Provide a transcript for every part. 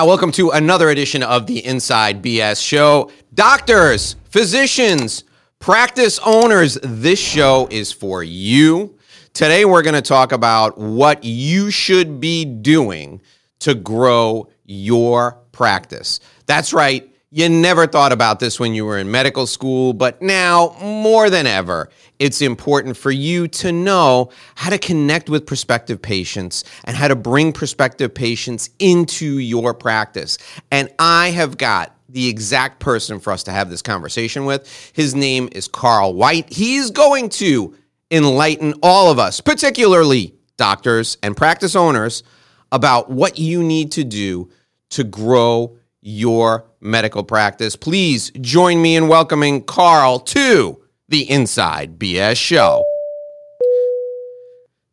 Ah, welcome to another edition of the Inside BS Show. Doctors, physicians, practice owners, this show is for you. Today, we're going to talk about what you should be doing to grow your practice. That's right. You never thought about this when you were in medical school, but now more than ever, it's important for you to know how to connect with prospective patients and how to bring prospective patients into your practice. And I have got the exact person for us to have this conversation with. His name is Carl White. He's going to enlighten all of us, particularly doctors and practice owners, about what you need to do to grow your medical practice. Please join me in welcoming Carl to the Inside BS Show.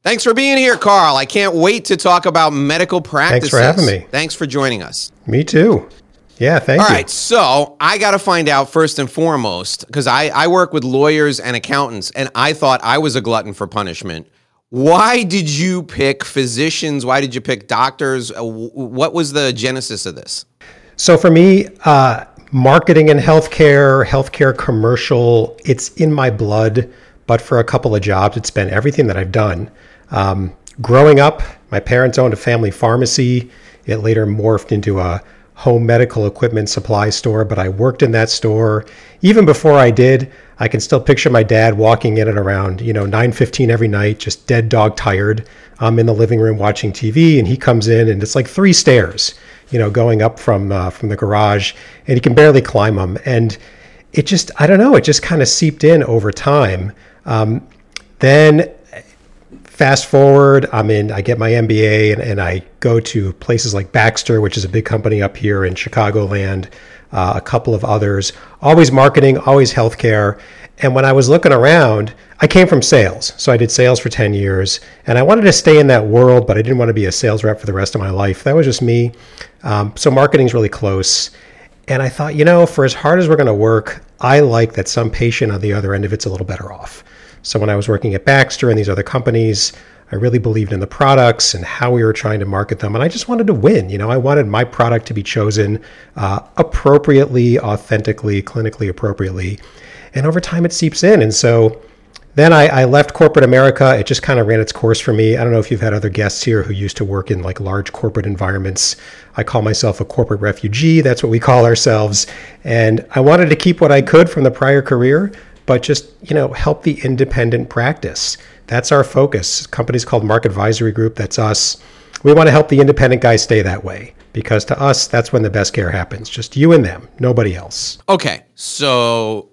Thanks for being here, Carl. I can't wait to talk about medical practices. Thanks for having me. Thanks for joining us. Me too. Yeah, thank All you. All right, so I got to find out first and foremost, because I, I work with lawyers and accountants, and I thought I was a glutton for punishment. Why did you pick physicians? Why did you pick doctors? Uh, what was the genesis of this? So for me, uh, marketing and healthcare, healthcare commercial, it's in my blood. But for a couple of jobs, it's been everything that I've done. Um, growing up, my parents owned a family pharmacy. It later morphed into a home medical equipment supply store, but I worked in that store. Even before I did, I can still picture my dad walking in at around, you know, 9:15 every night, just dead dog tired. I'm in the living room watching TV and he comes in and it's like three stairs, you know, going up from uh, from the garage and he can barely climb them and it just I don't know, it just kind of seeped in over time. Um, then fast forward, I'm in, I get my MBA and, and, I go to places like Baxter, which is a big company up here in Chicagoland, uh, a couple of others, always marketing, always healthcare. And when I was looking around, I came from sales. So I did sales for 10 years and I wanted to stay in that world, but I didn't want to be a sales rep for the rest of my life. That was just me. Um, so marketing's really close. And I thought, you know, for as hard as we're going to work, I like that some patient on the other end of it's a little better off. So when I was working at Baxter and these other companies, I really believed in the products and how we were trying to market them. And I just wanted to win. You know, I wanted my product to be chosen uh, appropriately, authentically, clinically appropriately. And over time, it seeps in. And so then I, I left corporate America. It just kind of ran its course for me. I don't know if you've had other guests here who used to work in like large corporate environments. I call myself a corporate refugee. That's what we call ourselves. And I wanted to keep what I could from the prior career, but just you know help the independent practice. That's our focus. Companies called MarketVisory Group. That's us. We want to help the independent guys stay that way because to us that's when the best care happens. Just you and them, nobody else. Okay, so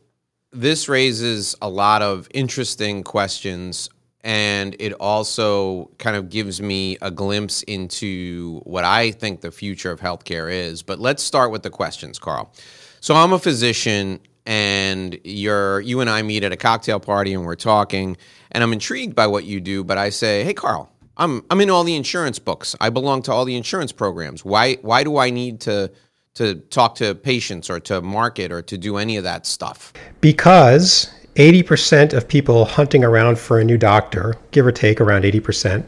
this raises a lot of interesting questions and it also kind of gives me a glimpse into what I think the future of healthcare is. But let's start with the questions, Carl. So I'm a physician and you're you and I meet at a cocktail party and we're talking and I'm intrigued by what you do, but I say, "Hey Carl, I'm I'm in all the insurance books. I belong to all the insurance programs. Why why do I need to to talk to patients or to market or to do any of that stuff?" Because 80% of people hunting around for a new doctor, give or take around 80%,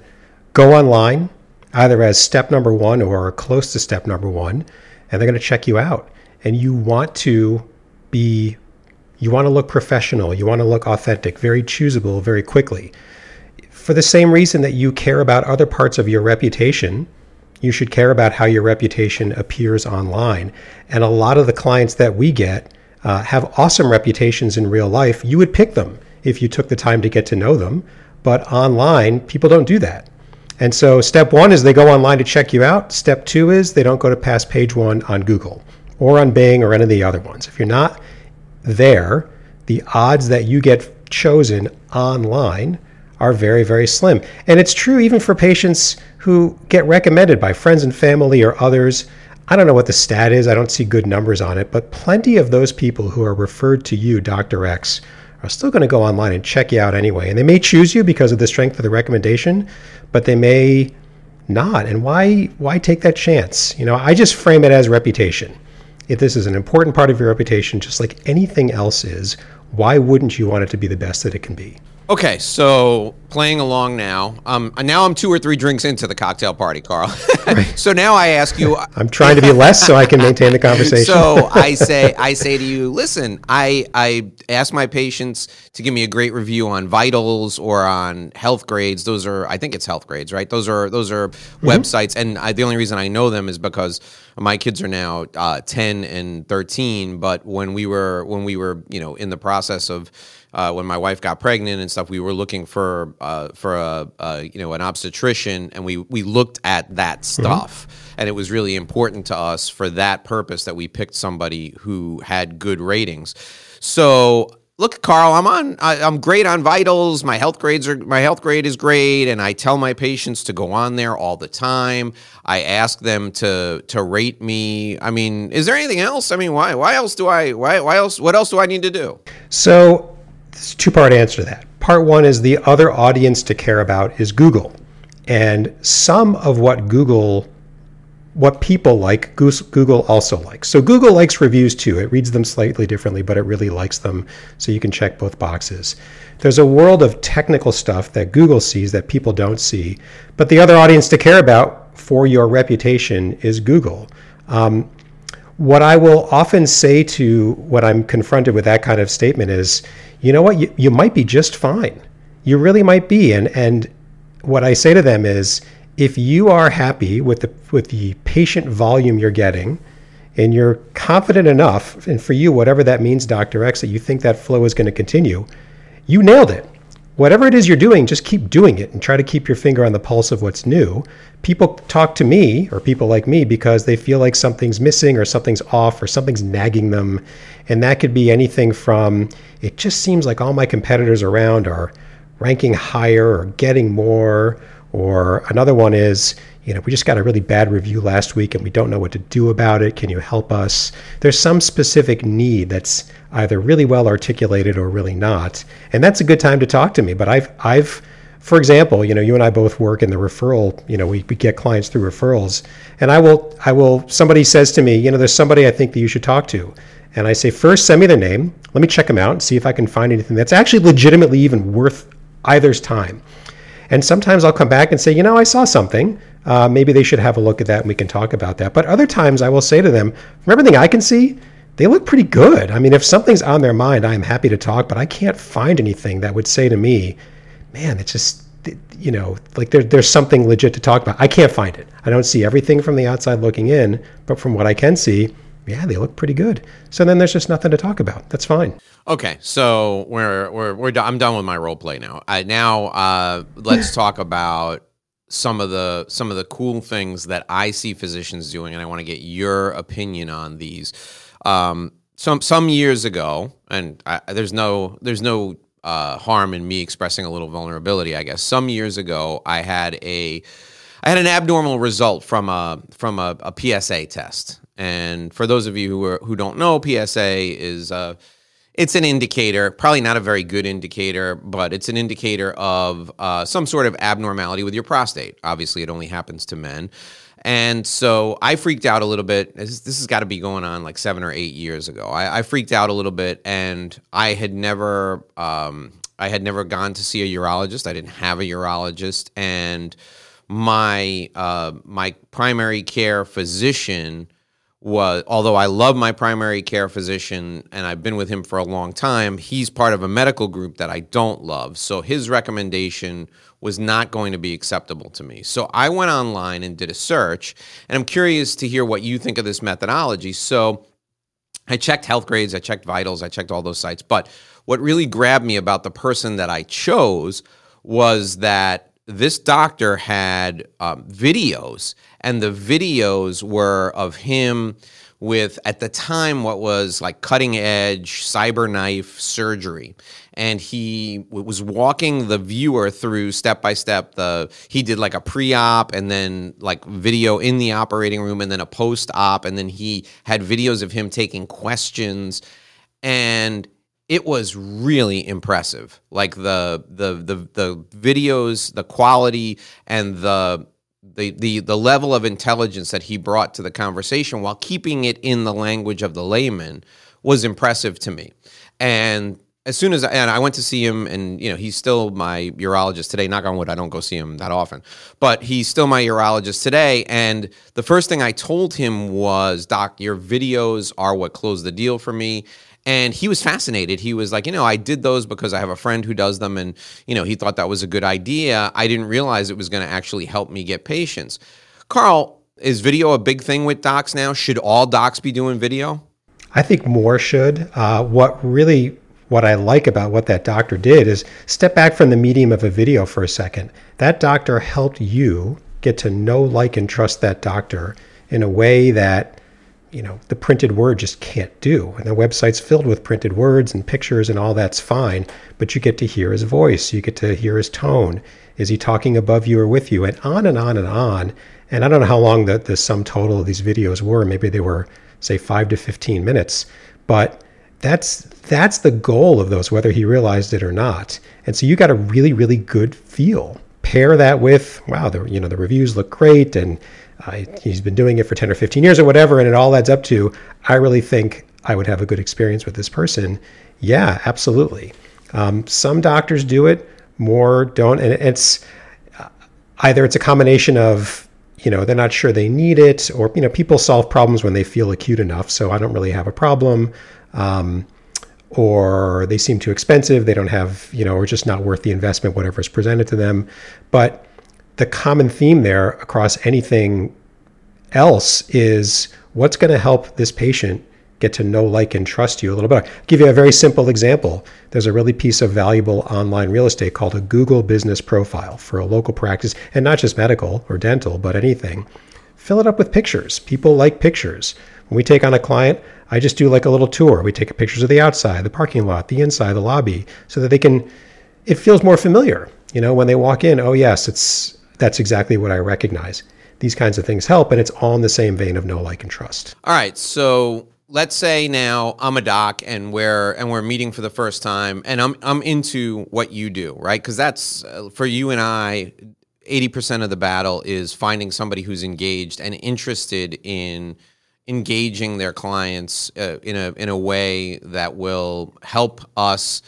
go online either as step number 1 or close to step number 1, and they're going to check you out. And you want to be you want to look professional, you want to look authentic, very choosable very quickly. For the same reason that you care about other parts of your reputation, you should care about how your reputation appears online. And a lot of the clients that we get uh, have awesome reputations in real life. You would pick them if you took the time to get to know them. But online, people don't do that. And so, step one is they go online to check you out. Step two is they don't go to past page one on Google or on Bing or any of the other ones. If you're not there, the odds that you get chosen online are very, very slim. And it's true even for patients who get recommended by friends and family or others. I don't know what the stat is, I don't see good numbers on it, but plenty of those people who are referred to you, Dr. X, are still going to go online and check you out anyway. And they may choose you because of the strength of the recommendation, but they may not. And why why take that chance? You know, I just frame it as reputation. If this is an important part of your reputation, just like anything else is, why wouldn't you want it to be the best that it can be? Okay, so playing along now. Um, now I'm two or three drinks into the cocktail party, Carl. so now I ask you. I'm trying to be less so I can maintain the conversation. so I say, I say to you, listen. I I ask my patients to give me a great review on Vitals or on health grades. Those are, I think it's health grades, right? Those are those are mm-hmm. websites, and I, the only reason I know them is because my kids are now uh, 10 and 13. But when we were when we were you know in the process of uh, when my wife got pregnant and stuff, we were looking for uh, for a, a, you know an obstetrician, and we we looked at that mm-hmm. stuff, mm-hmm. and it was really important to us for that purpose that we picked somebody who had good ratings. So look, Carl, I'm on. I, am great on vitals. My Healthgrades are my Healthgrade is great, and I tell my patients to go on there all the time. I ask them to to rate me. I mean, is there anything else? I mean, why why else do I why why else what else do I need to do? So it's a two part answer to that. Part one is the other audience to care about is Google. And some of what Google, what people like, Google also likes. So Google likes reviews too. It reads them slightly differently, but it really likes them. So you can check both boxes. There's a world of technical stuff that Google sees that people don't see. But the other audience to care about for your reputation is Google. Um, what I will often say to when I'm confronted with that kind of statement is, you know what, you, you might be just fine. You really might be. And and what I say to them is, if you are happy with the with the patient volume you're getting, and you're confident enough, and for you, whatever that means, Dr. X, that you think that flow is going to continue, you nailed it whatever it is you're doing, just keep doing it and try to keep your finger on the pulse of what's new. People talk to me or people like me because they feel like something's missing or something's off or something's nagging them. And that could be anything from it just seems like all my competitors around are ranking higher or getting more. Or another one is, you know, we just got a really bad review last week and we don't know what to do about it. Can you help us? There's some specific need that's either really well articulated or really not. And that's a good time to talk to me. But I've, I've, for example, you know, you and I both work in the referral, you know, we, we get clients through referrals and I will, I will, somebody says to me, you know, there's somebody I think that you should talk to. And I say, first, send me their name. Let me check them out and see if I can find anything that's actually legitimately even worth either's time. And sometimes I'll come back and say, you know, I saw something. Uh, maybe they should have a look at that and we can talk about that. But other times I will say to them, from everything I can see, they look pretty good. I mean, if something's on their mind, I'm happy to talk, but I can't find anything that would say to me, man, it's just, you know, like there, there's something legit to talk about. I can't find it. I don't see everything from the outside looking in, but from what I can see, yeah, they look pretty good. So then there's just nothing to talk about. That's fine. Okay, so we're we're we're I'm done with my role play now. I, now uh, let's talk about some of the some of the cool things that I see physicians doing, and I want to get your opinion on these. Um, some some years ago, and I, there's no there's no uh, harm in me expressing a little vulnerability. I guess some years ago, I had a I had an abnormal result from a from a, a PSA test, and for those of you who are, who don't know, PSA is uh, it's an indicator, probably not a very good indicator, but it's an indicator of uh, some sort of abnormality with your prostate. Obviously, it only happens to men. And so I freaked out a little bit. This, this has got to be going on like seven or eight years ago. I, I freaked out a little bit, and I had never, um, I had never gone to see a urologist. I didn't have a urologist, and my uh, my primary care physician was although I love my primary care physician and I've been with him for a long time, he's part of a medical group that I don't love. So his recommendation was not going to be acceptable to me. So I went online and did a search, and I'm curious to hear what you think of this methodology. So I checked Healthgrades, I checked vitals, I checked all those sites, but what really grabbed me about the person that I chose was that this doctor had um, videos, and the videos were of him with, at the time, what was like cutting edge CyberKnife surgery. And he was walking the viewer through step by step. The he did like a pre-op and then like video in the operating room and then a post-op and then he had videos of him taking questions and it was really impressive. Like the the the the videos, the quality, and the the the the level of intelligence that he brought to the conversation while keeping it in the language of the layman was impressive to me. And as soon as I, and I went to see him, and you know he's still my urologist today. Knock on wood, I don't go see him that often, but he's still my urologist today. And the first thing I told him was, "Doc, your videos are what closed the deal for me." And he was fascinated. He was like, you know, I did those because I have a friend who does them, and you know, he thought that was a good idea. I didn't realize it was going to actually help me get patients. Carl, is video a big thing with docs now? Should all docs be doing video? I think more should. Uh, what really what I like about what that doctor did is step back from the medium of a video for a second. That doctor helped you get to know, like, and trust that doctor in a way that you know the printed word just can't do. And the website's filled with printed words and pictures and all that's fine but you get to hear his voice. You get to hear his tone. Is he talking above you or with you? And on and on and on. And i don't know how long the, the sum total of these videos were. Maybe they were say 5 to 15 minutes. But that's that's the goal of those whether he realized it or not. And so you got a really really good feel. Pair that with wow the you know the reviews look great and uh, he's been doing it for 10 or 15 years or whatever, and it all adds up to, I really think I would have a good experience with this person. Yeah, absolutely. Um, some doctors do it, more don't. And it's uh, either it's a combination of, you know, they're not sure they need it, or, you know, people solve problems when they feel acute enough. So I don't really have a problem. Um, or they seem too expensive. They don't have, you know, or just not worth the investment, whatever is presented to them. But the common theme there across anything else is what's going to help this patient get to know, like, and trust you a little bit. I'll give you a very simple example. There's a really piece of valuable online real estate called a Google Business Profile for a local practice, and not just medical or dental, but anything. Fill it up with pictures. People like pictures. When we take on a client, I just do like a little tour. We take pictures of the outside, the parking lot, the inside, the lobby, so that they can, it feels more familiar. You know, when they walk in, oh, yes, it's that's exactly what I recognize. These kinds of things help, and it's all in the same vein of know, like, and trust. All right. So let's say now I'm a doc and we're and we're meeting for the first time, and I'm I'm into what you do, right? Because that's uh, for you and I. 80% of the battle is finding somebody who's engaged and interested in engaging their clients uh, in a in a way that will help us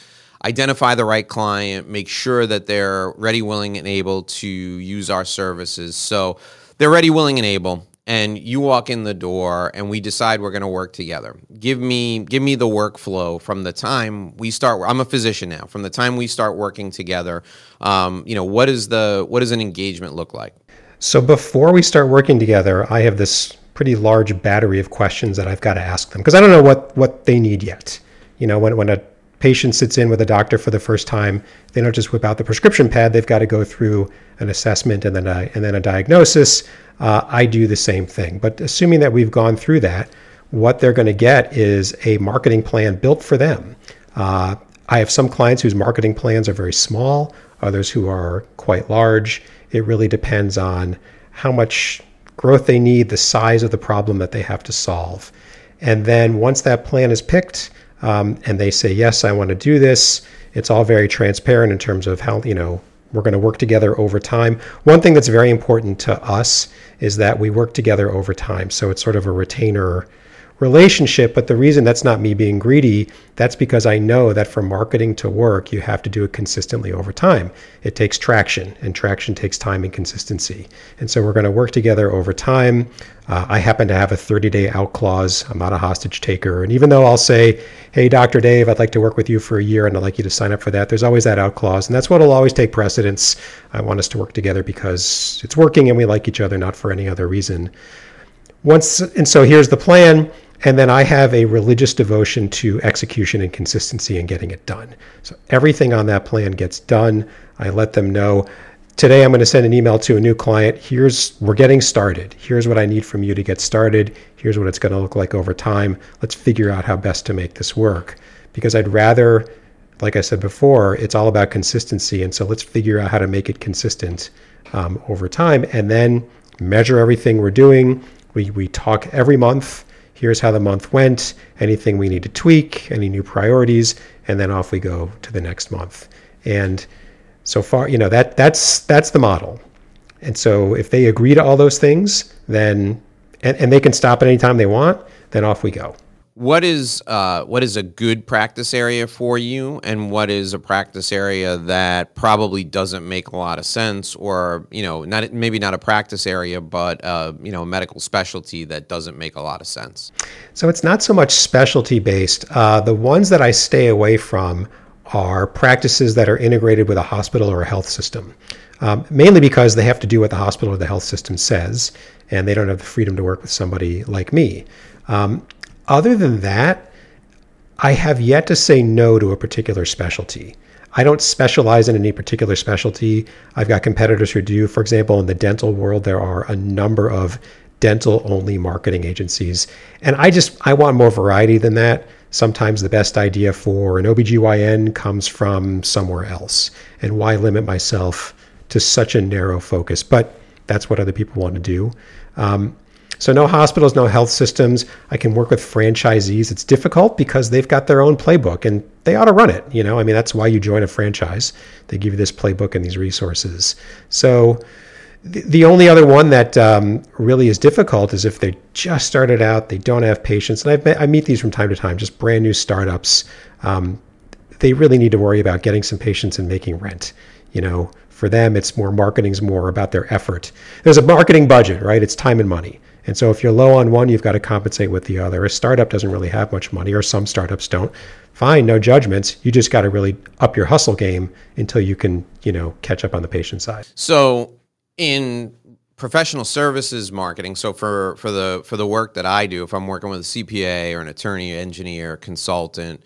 identify the right client, make sure that they're ready, willing, and able to use our services. So they're ready, willing, and able. And you walk in the door, and we decide we're going to work together. Give me, give me the workflow from the time we start. I'm a physician now. From the time we start working together, um, you know, what is the what does an engagement look like? So before we start working together, I have this pretty large battery of questions that I've got to ask them because I don't know what what they need yet. You know, when when a patient sits in with a doctor for the first time, they don't just whip out the prescription pad. They've got to go through an assessment and then a, and then a diagnosis. Uh, I do the same thing. But assuming that we've gone through that, what they're going to get is a marketing plan built for them. Uh, I have some clients whose marketing plans are very small, others who are quite large. It really depends on how much growth they need, the size of the problem that they have to solve. And then once that plan is picked, um, and they say, yes, I want to do this. It's all very transparent in terms of how, you know, we're going to work together over time. One thing that's very important to us is that we work together over time. So it's sort of a retainer relationship. But the reason that's not me being greedy, that's because I know that for marketing to work, you have to do it consistently over time. It takes traction, and traction takes time and consistency. And so we're going to work together over time. Uh, I happen to have a 30 day out clause. I'm not a hostage taker. And even though I'll say, hey, Dr. Dave, I'd like to work with you for a year and I'd like you to sign up for that, there's always that out clause. And that's what will always take precedence. I want us to work together because it's working and we like each other, not for any other reason. Once, and so here's the plan and then I have a religious devotion to execution and consistency and getting it done. So everything on that plan gets done. I let them know today I'm going to send an email to a new client. Here's we're getting started. Here's what I need from you to get started. Here's what it's going to look like over time. Let's figure out how best to make this work. Because I'd rather, like I said before, it's all about consistency. And so let's figure out how to make it consistent um, over time and then measure everything we're doing. We, we talk every month here's how the month went, anything we need to tweak, any new priorities, and then off we go to the next month. And so far, you know, that that's that's the model. And so if they agree to all those things, then and, and they can stop at any time they want, then off we go. What is uh, what is a good practice area for you, and what is a practice area that probably doesn't make a lot of sense, or you know, not maybe not a practice area, but uh, you know, a medical specialty that doesn't make a lot of sense. So it's not so much specialty based. Uh, the ones that I stay away from are practices that are integrated with a hospital or a health system. Um, mainly because they have to do what the hospital or the health system says, and they don't have the freedom to work with somebody like me. Um, other than that, I have yet to say no to a particular specialty. I don't specialize in any particular specialty. I've got competitors who do. For example, in the dental world, there are a number of dental only marketing agencies. And I just I want more variety than that. Sometimes the best idea for an OBGYN comes from somewhere else. And why limit myself to such a narrow focus? But that's what other people want to do. Um, so no hospitals, no health systems. I can work with franchisees. It's difficult because they've got their own playbook and they ought to run it. You know, I mean, that's why you join a franchise. They give you this playbook and these resources. So the, only other one that um, really is difficult is if they just started out, they don't have patients. And met, I meet these from time to time, just brand new startups. Um, they really need to worry about getting some patients and making rent. You know, for them, it's more marketing's more about their effort. There's a marketing budget, right? It's time and money. And so if you're low on one, you've got to compensate with the other. A startup doesn't really have much money, or some startups don't. Fine, no judgments. You just got to really up your hustle game until you can, you know, catch up on the patient side. So in professional services marketing, so for for the for the work that I do, if I'm working with a CPA or an attorney, engineer, consultant,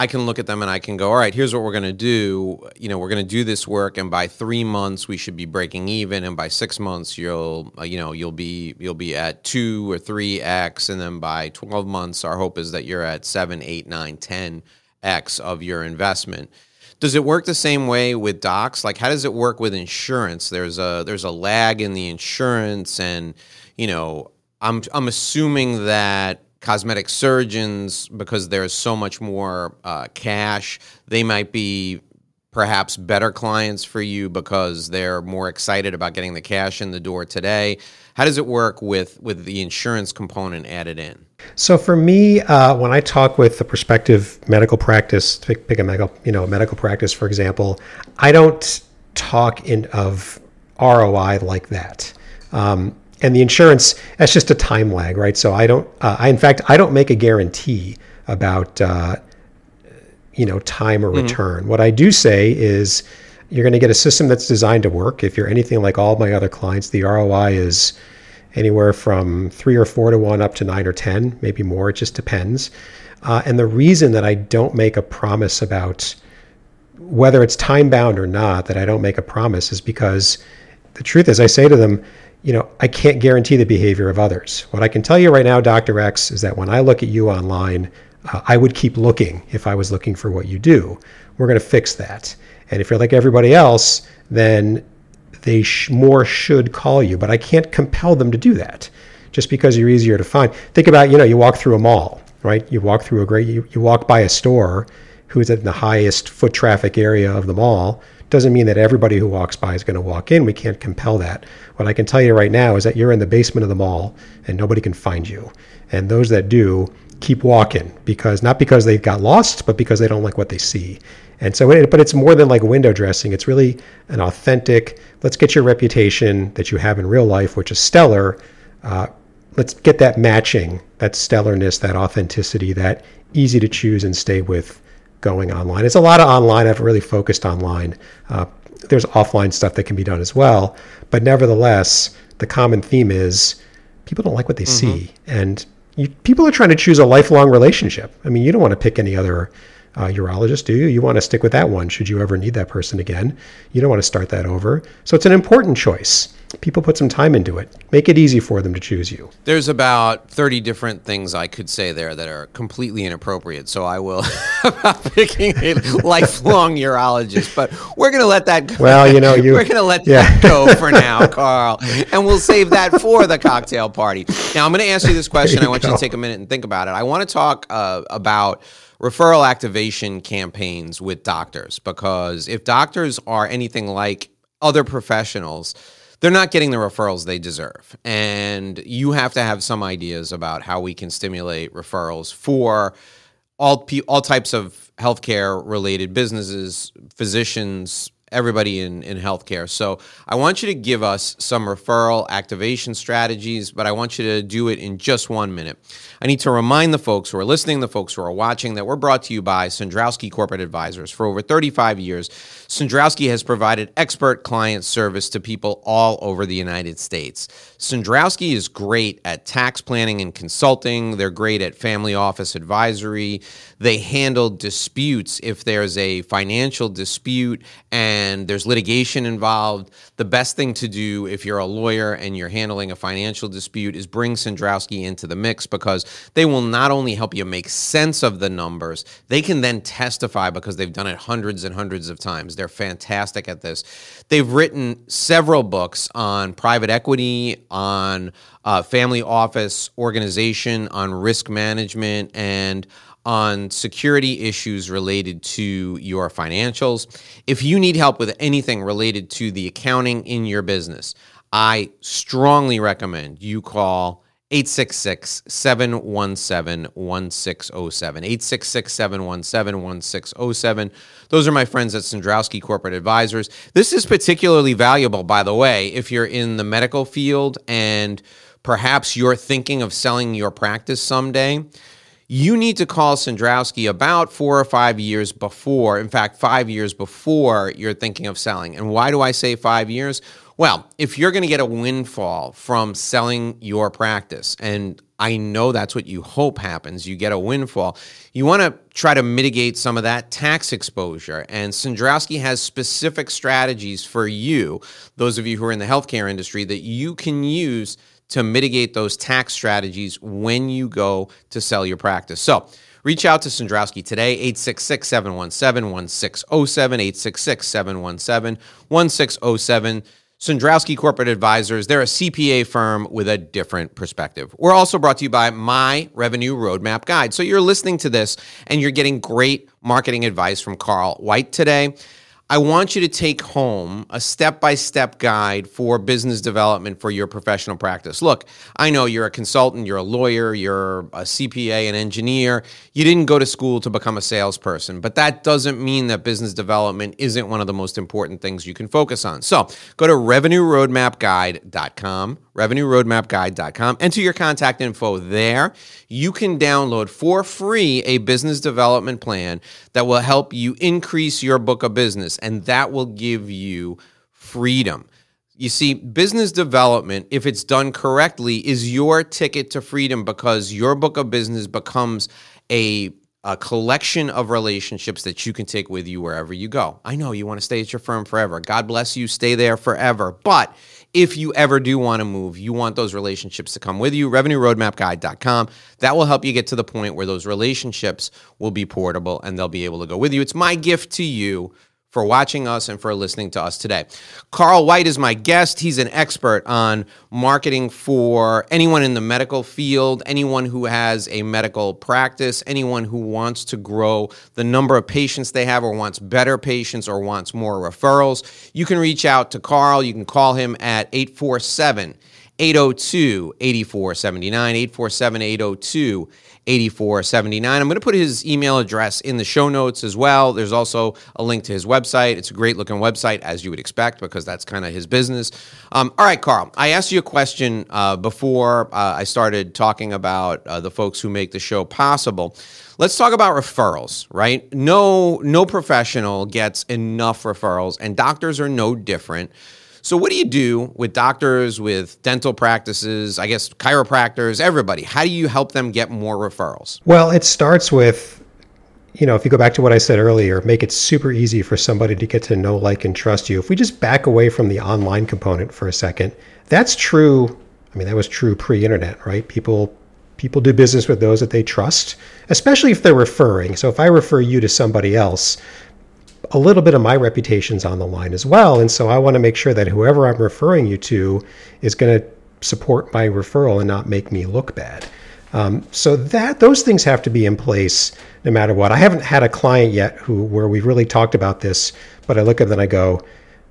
I can look at them and I can go, all right, here's what we're going to do. You know, we're going to do this work, and by three months we should be breaking even, and by six months you'll, uh, you know, you'll be you'll be at two or three x, and then by twelve months our hope is that you're at seven, eight, nine, ten x of your investment. Does it work the same way with docs? Like, how does it work with insurance? There's a there's a lag in the insurance, and you know, I'm I'm assuming that cosmetic surgeons, because there's so much more uh, cash, they might be perhaps better clients for you because they're more excited about getting the cash in the door today. How does it work with with the insurance component added in? So for me, uh, when I talk with a prospective medical practice, pick, pick a medical, you know, medical practice, for example, I don't talk in of ROI like that. Um, and the insurance that's just a time lag right? So i don't uh, i in fact i don't make a guarantee about uh, you know time or mm-hmm. return. What i do say is you're going to get a system that's designed to work. If you're anything like all my other clients the roi is anywhere from three or four to one up to nine or ten maybe more it just depends. Uh, and the reason that i don't make a promise about whether it's time bound or not that i don't make a promise is because the truth is i say to them you know, I can't guarantee the behavior of others. What I can tell you right now, Dr. X, is that when I look at you online, uh, I would keep looking if I was looking for what you do. We're going to fix that. And if you're like everybody else, then they sh- more should call you. But I can't compel them to do that just because you're easier to find. Think about, you know, you walk through a mall, right? You walk through a great, you, you walk by a store who's in the highest foot traffic area of the mall doesn't mean that everybody who walks by is going to walk in. We can't compel that. What I can tell you right now is that you're in the basement of the mall and nobody can find you. And those that do keep walking because not because they got lost, but because they don't like what they see. And so, but it's more than like window dressing. It's really an authentic, let's get your reputation that you have in real life, which is stellar. Uh, let's get that matching, that stellarness, that authenticity, that easy to choose and stay with going online. It's a lot of online. I've really focused online. Uh, there's offline stuff that can be done as well, but nevertheless, the common theme is people don't like what they mm-hmm. see, and you, people are trying to choose a lifelong relationship. I mean, you don't want to pick any other uh, urologist, do you? You want to stick with that one should you ever need that person again. You don't want to start that over. So it's an important choice people put some time into it. Make it easy for them to choose you. There's about 30 different things I could say there that are completely inappropriate. So I will about picking a lifelong urologist, but we're going to let that go. Well, you know, you, we're going to let yeah. that go for now, Carl, and we'll save that for the cocktail party. Now, I'm going to ask you this question. You I want go. you to take a minute and think about it. I want to talk uh, about referral activation campaigns with doctors because if doctors are anything like other professionals, they're not getting the referrals they deserve. And you have to have some ideas about how we can stimulate referrals for all all types of healthcare related businesses, physicians, everybody in, in healthcare. So I want you to give us some referral activation strategies, but I want you to do it in just one minute. I need to remind the folks who are listening, the folks who are watching, that we're brought to you by Cendrowski Corporate Advisors. For over 35 years, Cendrowski has provided expert client service to people all over the United States. Cendrowski is great at tax planning and consulting. They're great at family office advisory. They handle disputes if there's a financial dispute and there's litigation involved. The best thing to do if you're a lawyer and you're handling a financial dispute is bring Cendrowski into the mix because they will not only help you make sense of the numbers, they can then testify because they've done it hundreds and hundreds of times. They're fantastic at this. They've written several books on private equity, on uh, family office organization, on risk management, and on security issues related to your financials. If you need help with anything related to the accounting in your business, I strongly recommend you call 866 717 1607. 866 717 1607. Those are my friends at Cendrowski Corporate Advisors. This is particularly valuable, by the way, if you're in the medical field and perhaps you're thinking of selling your practice someday you need to call Cendrowski about four or five years before, in fact, five years before you're thinking of selling. And why do I say five years? Well, if you're going to get a windfall from selling your practice, and I know that's what you hope happens, you get a windfall, you want to try to mitigate some of that tax exposure. And Cendrowski has specific strategies for you, those of you who are in the healthcare industry, that you can use to mitigate those tax strategies when you go to sell your practice. So, reach out to Cendrowski today, 866 717 1607, 866 717 1607. Cendrowski Corporate Advisors, they're a CPA firm with a different perspective. We're also brought to you by My Revenue Roadmap Guide. So you're listening to this and you're getting great marketing advice from Carl White today. I want you to take home a step by step guide for business development for your professional practice. Look, I know you're a consultant, you're a lawyer, you're a CPA, an engineer. You didn't go to school to become a salesperson, but that doesn't mean that business development isn't one of the most important things you can focus on. So go to revenueroadmapguide.com revenueroadmapguide.com. Enter your contact info there. You can download for free a business development plan that will help you increase your book of business, and that will give you freedom. You see, business development, if it's done correctly, is your ticket to freedom because your book of business becomes a a collection of relationships that you can take with you wherever you go. I know you want to stay at your firm forever. God bless you, stay there forever. But if you ever do want to move, you want those relationships to come with you. RevenueRoadmapGuide.com. That will help you get to the point where those relationships will be portable and they'll be able to go with you. It's my gift to you for watching us and for listening to us today. Carl White is my guest. He's an expert on marketing for anyone in the medical field, anyone who has a medical practice, anyone who wants to grow the number of patients they have or wants better patients or wants more referrals. You can reach out to Carl. You can call him at 847 802 8479, 847 802 8479. I'm going to put his email address in the show notes as well. There's also a link to his website. It's a great looking website, as you would expect, because that's kind of his business. Um, all right, Carl, I asked you a question uh, before uh, I started talking about uh, the folks who make the show possible. Let's talk about referrals, right? No, no professional gets enough referrals, and doctors are no different. So, what do you do with doctors, with dental practices, I guess chiropractors, everybody? How do you help them get more referrals? Well, it starts with, you know, if you go back to what I said earlier, make it super easy for somebody to get to know, like, and trust you. If we just back away from the online component for a second, that's true. I mean, that was true pre internet, right? People people do business with those that they trust, especially if they're referring. So if I refer you to somebody else, a little bit of my reputation's on the line as well. And so I want to make sure that whoever I'm referring you to is going to support my referral and not make me look bad. Um, so that those things have to be in place no matter what. I haven't had a client yet who where we really talked about this, but I look at them and I go,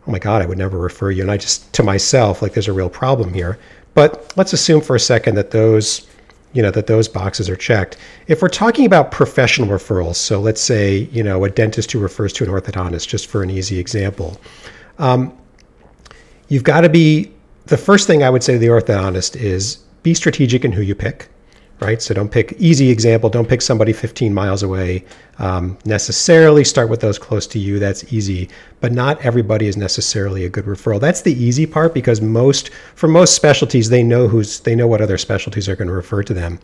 oh my God, I would never refer you. And I just, to myself, like there's a real problem here. But let's assume for a second that those, you know, that those boxes are checked. If we're talking about professional referrals, so let's say, you know, a dentist who refers to an orthodontist, just for an easy example, um, you've got to be, the first thing I would say to the orthodontist is be strategic in who you pick right? So don't pick easy example. Don't pick somebody 15 miles away um, necessarily. Start with those close to you. That's easy, but not everybody is necessarily a good referral. That's the easy part because most for most specialties they know who's they know what other specialties are going to refer to them.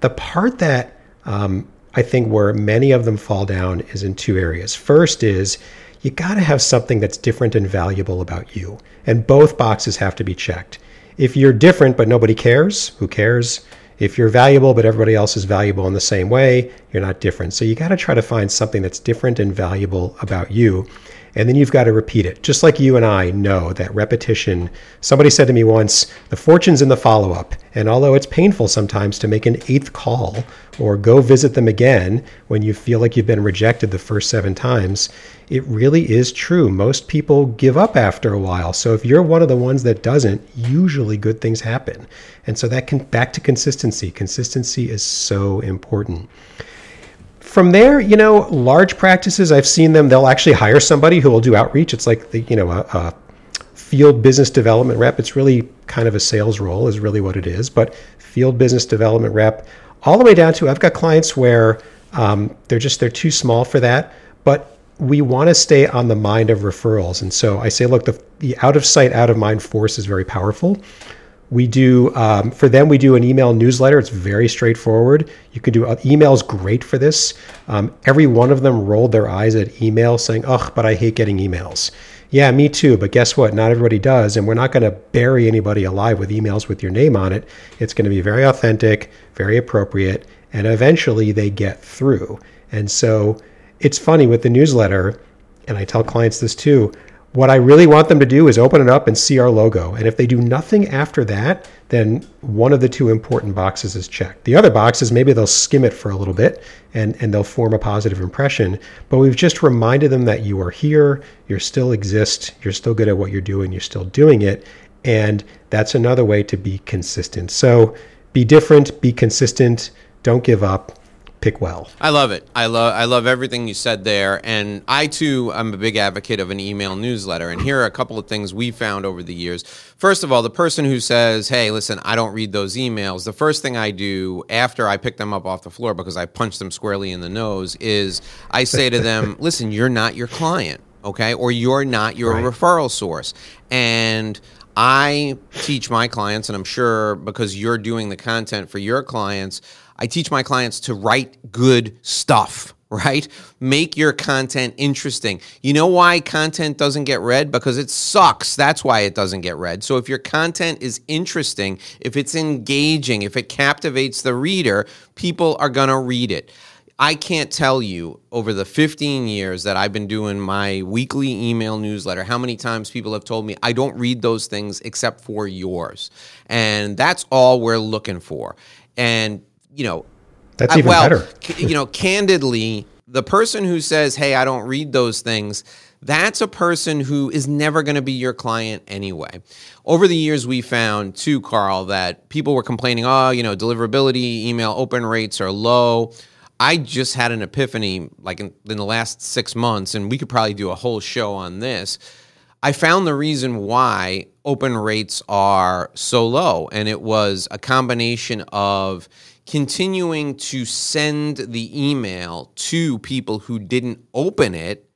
The part that um, I think where many of them fall down is in two areas. First is you got to have something that's different and valuable about you, and both boxes have to be checked. If you're different but nobody cares, who cares? If you're valuable, but everybody else is valuable in the same way, you're not different. So you got to try to find something that's different and valuable about you. And then you've got to repeat it. Just like you and I know that repetition. Somebody said to me once, the fortune's in the follow up. And although it's painful sometimes to make an eighth call or go visit them again when you feel like you've been rejected the first seven times, it really is true. Most people give up after a while. So if you're one of the ones that doesn't, usually good things happen. And so that can back to consistency. Consistency is so important. From there, you know, large practices, I've seen them, they'll actually hire somebody who will do outreach. It's like the, you know, a, a field business development rep. It's really kind of a sales role, is really what it is. But field business development rep, all the way down to I've got clients where um, they're just they're too small for that. But we want to stay on the mind of referrals. And so I say, look, the, the out of sight, out of mind force is very powerful. We do, um, for them, we do an email newsletter. It's very straightforward. You can do uh, emails great for this. Um, every one of them rolled their eyes at email saying, ugh, but I hate getting emails. Yeah, me too. But guess what? Not everybody does. And we're not going to bury anybody alive with emails with your name on it. It's going to be very authentic, very appropriate, and eventually they get through. And so, it's funny with the newsletter, and I tell clients this too. What I really want them to do is open it up and see our logo. And if they do nothing after that, then one of the two important boxes is checked. The other box is maybe they'll skim it for a little bit and, and they'll form a positive impression. But we've just reminded them that you are here, you still exist, you're still good at what you're doing, you're still doing it. And that's another way to be consistent. So be different, be consistent, don't give up pick well. I love it. I love I love everything you said there. And I too I'm a big advocate of an email newsletter. And here are a couple of things we found over the years. First of all, the person who says, Hey, listen, I don't read those emails, the first thing I do after I pick them up off the floor because I punch them squarely in the nose is I say to them, Listen, you're not your client, okay? Or you're not your right. referral source. And I teach my clients, and I'm sure because you're doing the content for your clients, I teach my clients to write good stuff, right? Make your content interesting. You know why content doesn't get read? Because it sucks. That's why it doesn't get read. So if your content is interesting, if it's engaging, if it captivates the reader, people are going to read it. I can't tell you over the 15 years that I've been doing my weekly email newsletter how many times people have told me I don't read those things except for yours. And that's all we're looking for. And you know, that's even well, better. you know, candidly, the person who says, "Hey, I don't read those things," that's a person who is never going to be your client anyway. Over the years, we found too, Carl, that people were complaining, "Oh, you know, deliverability, email open rates are low." I just had an epiphany, like in, in the last six months, and we could probably do a whole show on this. I found the reason why open rates are so low, and it was a combination of continuing to send the email to people who didn't open it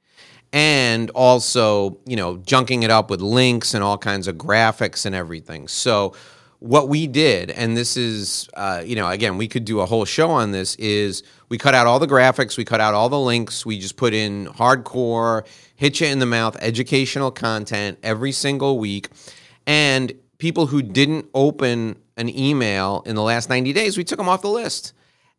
and also, you know, junking it up with links and all kinds of graphics and everything. So, what we did, and this is, uh, you know, again, we could do a whole show on this, is we cut out all the graphics, we cut out all the links, we just put in hardcore, hit you in the mouth educational content every single week. And people who didn't open an email in the last 90 days, we took them off the list.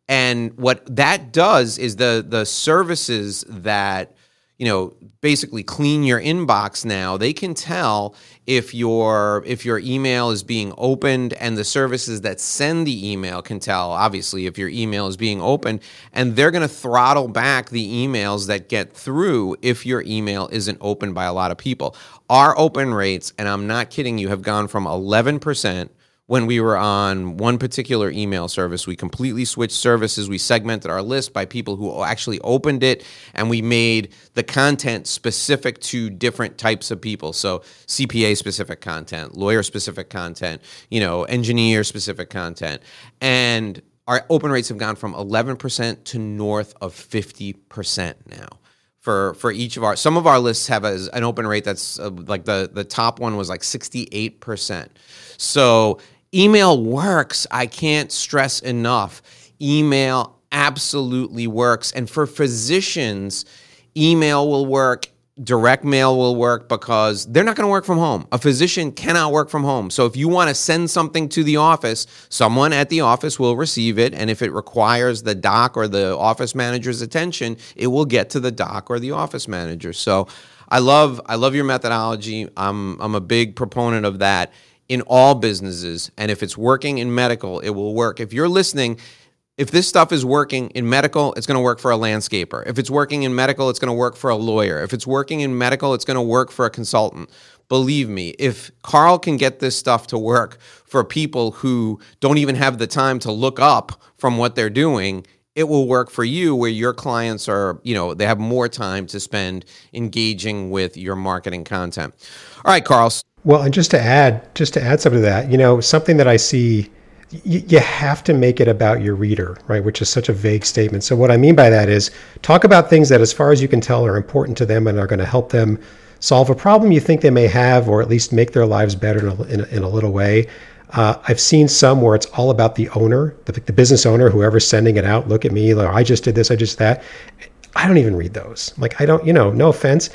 And what that does is the the services that you know basically clean your inbox now they can tell if your if your email is being opened and the services that send the email can tell obviously if your email is being opened and they're going to throttle back the emails that get through if your email isn't opened by a lot of people our open rates and I'm not kidding you have gone from 11% when we were on one particular email service. We completely switched services. We segmented our list by people who actually opened it, and we made the content specific to different types of people. So CPA specific content, lawyer specific content, you know, engineer specific content, and our open rates have gone from 11% to north of 50% now for for each of our some of our lists have an open rate that's uh, like the the top one was like 68% so email works. I can't stress enough. Email absolutely works. And for physicians, email will work. Direct mail will work because they're not going to work from home. A physician cannot work from home. So if you want to send something to the office, someone at the office will receive it. And if it requires the doc or the office manager's attention, it will get to the doc or the office manager. So I love I love your methodology. I'm I'm a big proponent of that in all businesses. And if it's working in medical, it will work. If you're listening, if this stuff is working in medical, it's going to work for a landscaper. If it's working in medical, it's going to work for a lawyer. If it's working in medical, it's going to work for a consultant. Believe me, if Carl can get this stuff to work for people who don't even have the time to look up from what they're doing, it will work for you where your clients are, you know, they have more time to spend engaging with your marketing content. All right, Carl. Well, and just to add, just to add something to that, you know, something that I see, you have to make it about your reader, right? Which is such a vague statement. So what I mean by that is talk about things that, as far as you can tell, are important to them and are going to help them solve a problem you think they may have, or at least make their lives better in a, in a, in a little way. Uh, I've seen some where it's all about the owner, the, the business owner, whoever's sending it out. Look at me, like, I just did this, I just that. I don't even read those. Like I don't, you know, no offense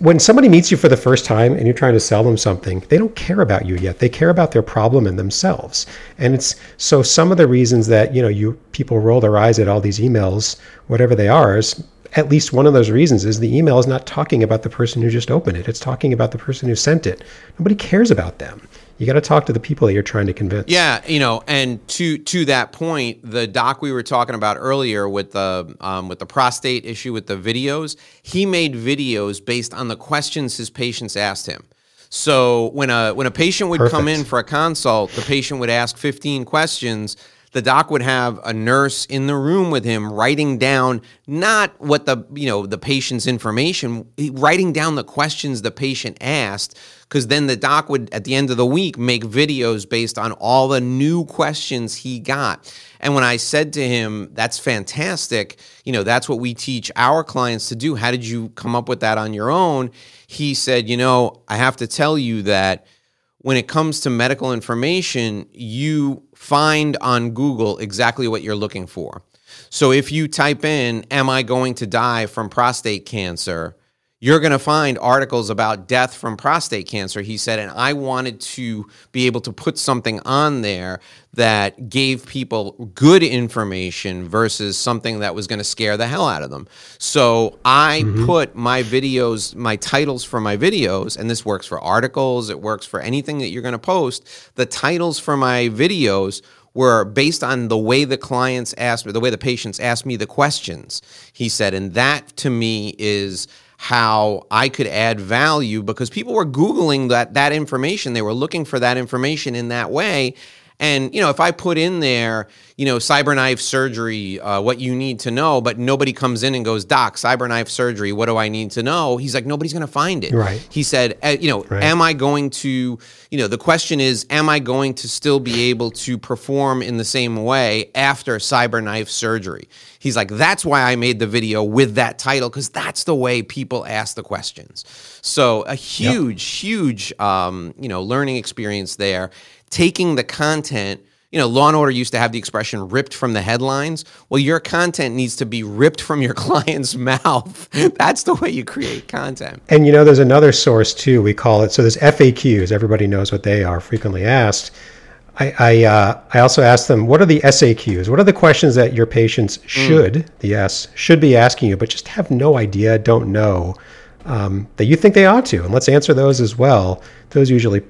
when somebody meets you for the first time and you're trying to sell them something, they don't care about you yet. They care about their problem and themselves. And it's so some of the reasons that, you know, you people roll their eyes at all these emails, whatever they are, is at least one of those reasons is the email is not talking about the person who just opened it. It's talking about the person who sent it. Nobody cares about them you got to talk to the people that you're trying to convince. Yeah, you know, and to to that point, the doc we were talking about earlier with the um, with the prostate issue with the videos, he made videos based on the questions his patients asked him. So when a when a patient would Perfect. come in for a consult, the patient would ask 15 questions the doc would have a nurse in the room with him writing down not what the you know the patient's information writing down the questions the patient asked because then the doc would at the end of the week make videos based on all the new questions he got and when i said to him that's fantastic you know that's what we teach our clients to do how did you come up with that on your own he said you know i have to tell you that when it comes to medical information, you find on Google exactly what you're looking for. So if you type in, Am I going to die from prostate cancer? You're going to find articles about death from prostate cancer, he said. And I wanted to be able to put something on there that gave people good information versus something that was going to scare the hell out of them. So I mm-hmm. put my videos, my titles for my videos, and this works for articles, it works for anything that you're going to post. The titles for my videos were based on the way the clients asked me, the way the patients asked me the questions, he said. And that to me is how I could add value because people were Googling that, that information. They were looking for that information in that way. And, you know, if I put in there, you know, cyberknife surgery, uh, what you need to know, but nobody comes in and goes, Doc, cyberknife surgery, what do I need to know? He's like, nobody's going to find it. Right. He said, uh, you know, right. am I going to, you know, the question is, am I going to still be able to perform in the same way after cyberknife surgery? He's like, that's why I made the video with that title, because that's the way people ask the questions. So a huge, yep. huge, um, you know, learning experience there taking the content you know, Law and Order used to have the expression ripped from the headlines. Well, your content needs to be ripped from your client's mouth. That's the way you create content. And you know, there's another source too. We call it so there's FAQs. Everybody knows what they are, frequently asked. I I, uh, I also ask them what are the SAQs? What are the questions that your patients should mm. the S should be asking you, but just have no idea, don't know um, that you think they ought to, and let's answer those as well. Those usually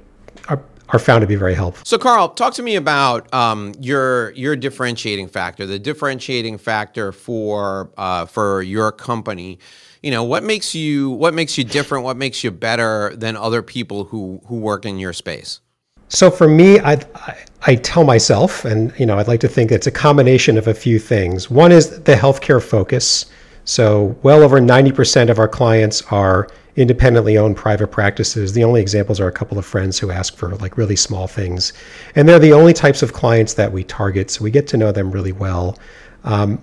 are are found to be very helpful. So, Carl, talk to me about um, your your differentiating factor, the differentiating factor for uh, for your company. You know, what makes you what makes you different? What makes you better than other people who who work in your space? So for me, I, I, I tell myself, and you know, I'd like to think it's a combination of a few things. One is the healthcare focus. So well over 90% of our clients are independently owned private practices. The only examples are a couple of friends who ask for like really small things. And they're the only types of clients that we target. So we get to know them really well. Um,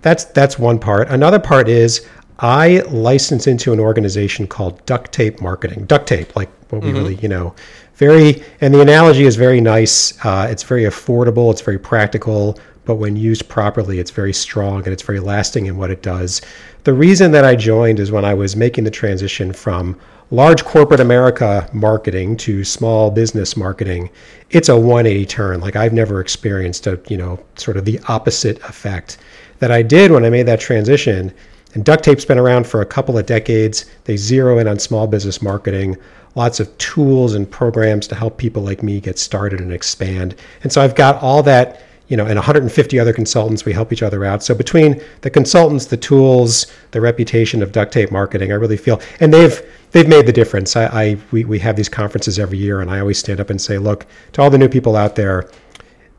that's that's one part. Another part is I license into an organization called Duct Tape Marketing. Duct tape, like what we mm-hmm. really, you know, very, and the analogy is very nice. Uh, it's very affordable. It's very practical but when used properly, it's very strong and it's very lasting in what it does. The reason that I joined is when I was making the transition from large corporate America marketing to small business marketing, it's a 180 turn. Like I've never experienced a, you know, sort of the opposite effect that I did when I made that transition. And duct tape's been around for a couple of decades. They zero in on small business marketing, lots of tools and programs to help people like me get started and expand. And so I've got all that you know, and 150 other consultants. We help each other out. So between the consultants, the tools, the reputation of duct tape marketing, I really feel, and they've they've made the difference. I, I we we have these conferences every year, and I always stand up and say, look, to all the new people out there,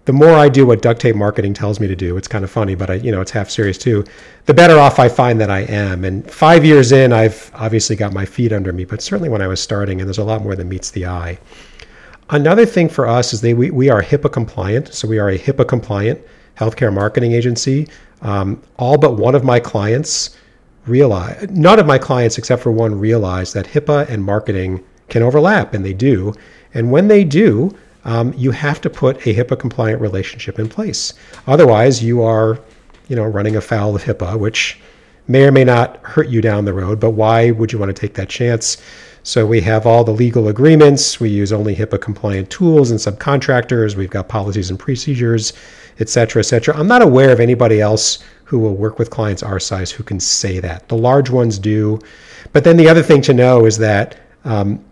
the more I do what duct tape marketing tells me to do, it's kind of funny, but I, you know, it's half serious too. The better off I find that I am. And five years in, I've obviously got my feet under me, but certainly when I was starting, and there's a lot more than meets the eye. Another thing for us is they, we, we are HIPAA compliant. So we are a HIPAA compliant healthcare marketing agency. Um, all but one of my clients realize, none of my clients except for one realize that HIPAA and marketing can overlap, and they do. And when they do, um, you have to put a HIPAA compliant relationship in place. Otherwise, you are, you know, running afoul of HIPAA, which may or may not hurt you down the road. But why would you want to take that chance? So we have all the legal agreements. We use only HIPAA compliant tools and subcontractors. We've got policies and procedures, et cetera, et cetera. I'm not aware of anybody else who will work with clients our size who can say that. The large ones do. But then the other thing to know is that um,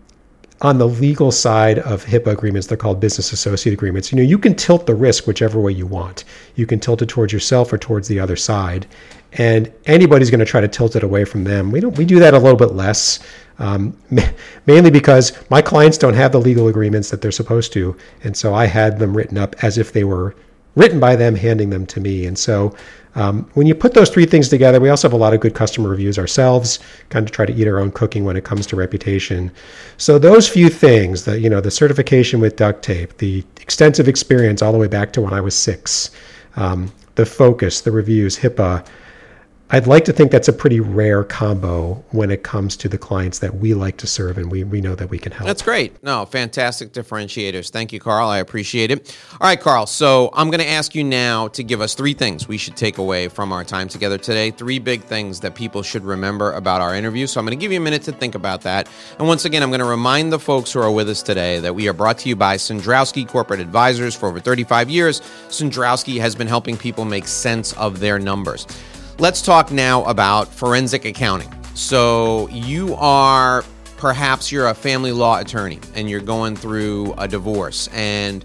on the legal side of HIPAA agreements, they're called business associate agreements. You know, you can tilt the risk whichever way you want. You can tilt it towards yourself or towards the other side, and anybody's going to try to tilt it away from them. We don't. We do that a little bit less um, mainly because my clients don't have the legal agreements that they're supposed to. And so I had them written up as if they were written by them, handing them to me. And so um, when you put those three things together, we also have a lot of good customer reviews ourselves, kind of try to eat our own cooking when it comes to reputation. So those few things, the you know the certification with duct tape, the extensive experience all the way back to when I was six, um, the focus, the reviews, HIPAA, I'd like to think that's a pretty rare combo when it comes to the clients that we like to serve and we, we know that we can help. That's great. No, fantastic differentiators. Thank you, Carl. I appreciate it. All right, Carl. So I'm going to ask you now to give us three things we should take away from our time together today. Three big things that people should remember about our interview. So I'm going to give you a minute to think about that. And once again, I'm going to remind the folks who are with us today that we are brought to you by Cendrowski Corporate Advisors for over 35 years. Cendrowski has been helping people make sense of their numbers. Let's talk now about forensic accounting. So, you are perhaps you're a family law attorney and you're going through a divorce and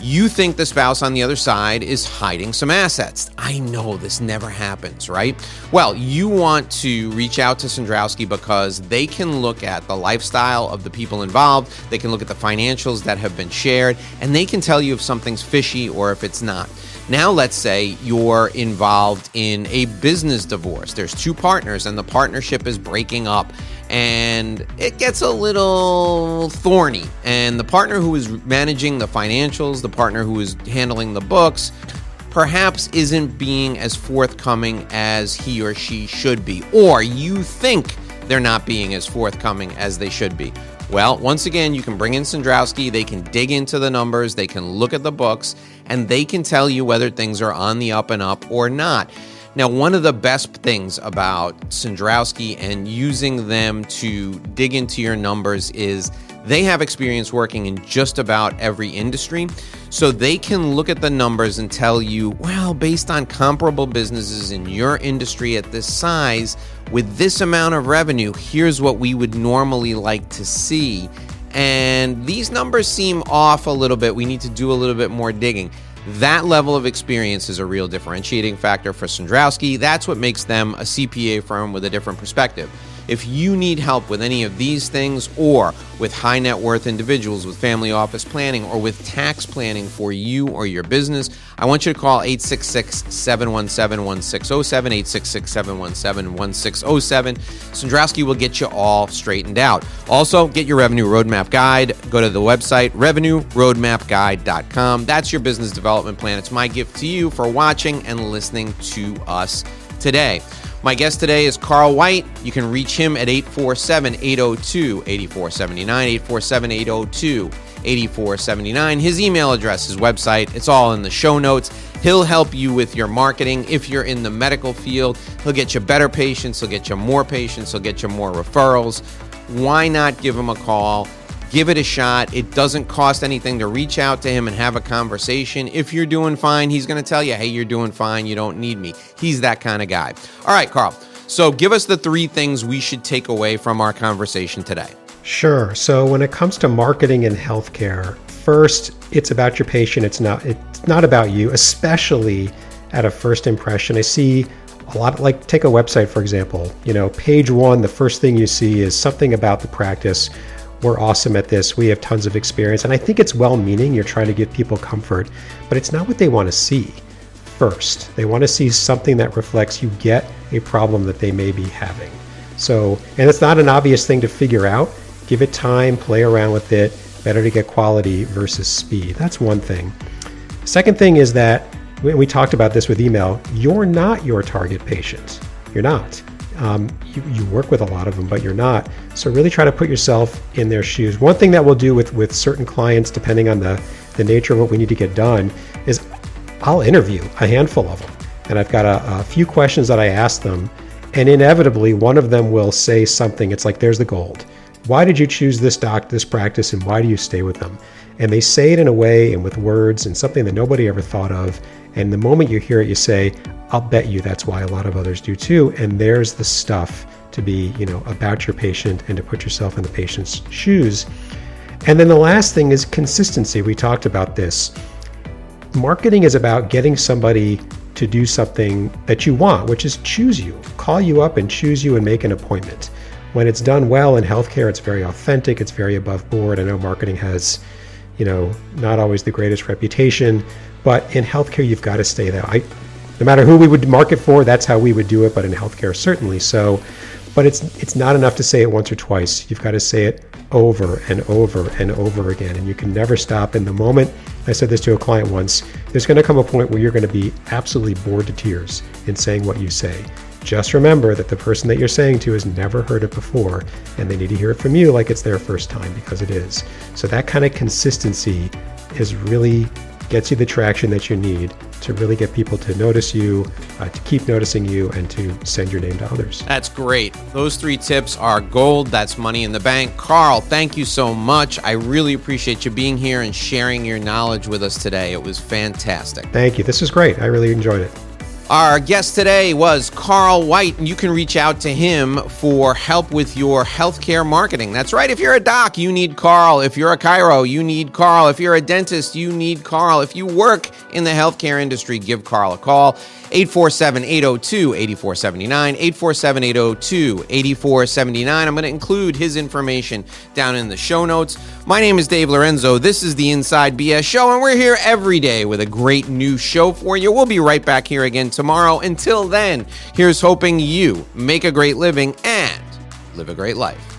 you think the spouse on the other side is hiding some assets. I know this never happens, right? Well, you want to reach out to Cendrowski because they can look at the lifestyle of the people involved, they can look at the financials that have been shared, and they can tell you if something's fishy or if it's not. Now, let's say you're involved in a business divorce. There's two partners, and the partnership is breaking up, and it gets a little thorny. And the partner who is managing the financials, the partner who is handling the books, perhaps isn't being as forthcoming as he or she should be, or you think they're not being as forthcoming as they should be. Well, once again, you can bring in Cendrowski. They can dig into the numbers, they can look at the books, and they can tell you whether things are on the up and up or not. Now, one of the best things about Cendrowski and using them to dig into your numbers is they have experience working in just about every industry. So they can look at the numbers and tell you, well, based on comparable businesses in your industry at this size, with this amount of revenue, here's what we would normally like to see. And these numbers seem off a little bit. We need to do a little bit more digging. That level of experience is a real differentiating factor for Cendrowski. That's what makes them a CPA firm with a different perspective. If you need help with any of these things or with high net worth individuals with family office planning or with tax planning for you or your business, I want you to call 866 717 1607. 866 717 1607. Cendrowski will get you all straightened out. Also, get your revenue roadmap guide. Go to the website revenueroadmapguide.com. That's your business development plan. It's my gift to you for watching and listening to us today. My guest today is Carl White. You can reach him at 847 802 8479, 847 802 8479. His email address, his website, it's all in the show notes. He'll help you with your marketing. If you're in the medical field, he'll get you better patients, he'll get you more patients, he'll get you more referrals. Why not give him a call? Give it a shot. It doesn't cost anything to reach out to him and have a conversation. If you're doing fine, he's going to tell you, hey, you're doing fine. You don't need me. He's that kind of guy. All right, Carl. So give us the three things we should take away from our conversation today. Sure. So when it comes to marketing in healthcare, first, it's about your patient. It's not it's not about you, especially at a first impression. I see a lot like take a website for example. You know, page 1, the first thing you see is something about the practice we're awesome at this. We have tons of experience. And I think it's well meaning. You're trying to give people comfort, but it's not what they want to see first. They want to see something that reflects you get a problem that they may be having. So, and it's not an obvious thing to figure out. Give it time, play around with it. Better to get quality versus speed. That's one thing. Second thing is that we talked about this with email. You're not your target patient. You're not. Um, you, you work with a lot of them, but you're not. So really try to put yourself in their shoes. One thing that we'll do with with certain clients, depending on the the nature of what we need to get done, is I'll interview a handful of them, and I've got a, a few questions that I ask them, and inevitably one of them will say something. It's like, "There's the gold. Why did you choose this doc, this practice, and why do you stay with them?" And they say it in a way and with words and something that nobody ever thought of. And the moment you hear it, you say, I'll bet you that's why a lot of others do too. And there's the stuff to be, you know, about your patient and to put yourself in the patient's shoes. And then the last thing is consistency. We talked about this. Marketing is about getting somebody to do something that you want, which is choose you, call you up and choose you and make an appointment. When it's done well in healthcare, it's very authentic, it's very above board. I know marketing has, you know, not always the greatest reputation, but in healthcare, you've got to stay there. I, no matter who we would market for, that's how we would do it. But in healthcare, certainly. So, but it's it's not enough to say it once or twice. You've got to say it over and over and over again, and you can never stop. In the moment, I said this to a client once. There's going to come a point where you're going to be absolutely bored to tears in saying what you say. Just remember that the person that you're saying to has never heard it before, and they need to hear it from you like it's their first time because it is. So that kind of consistency is really gets you the traction that you need to really get people to notice you, uh, to keep noticing you, and to send your name to others. That's great. Those three tips are gold. That's money in the bank. Carl, thank you so much. I really appreciate you being here and sharing your knowledge with us today. It was fantastic. Thank you. This is great. I really enjoyed it. Our guest today was Carl White, and you can reach out to him for help with your healthcare marketing. That's right. If you're a doc, you need Carl. If you're a chiro, you need Carl. If you're a dentist, you need Carl. If you work in the healthcare industry, give Carl a call. 847 802 8479. 847 802 8479. I'm going to include his information down in the show notes. My name is Dave Lorenzo. This is the Inside BS Show, and we're here every day with a great new show for you. We'll be right back here again tomorrow. Until then, here's hoping you make a great living and live a great life.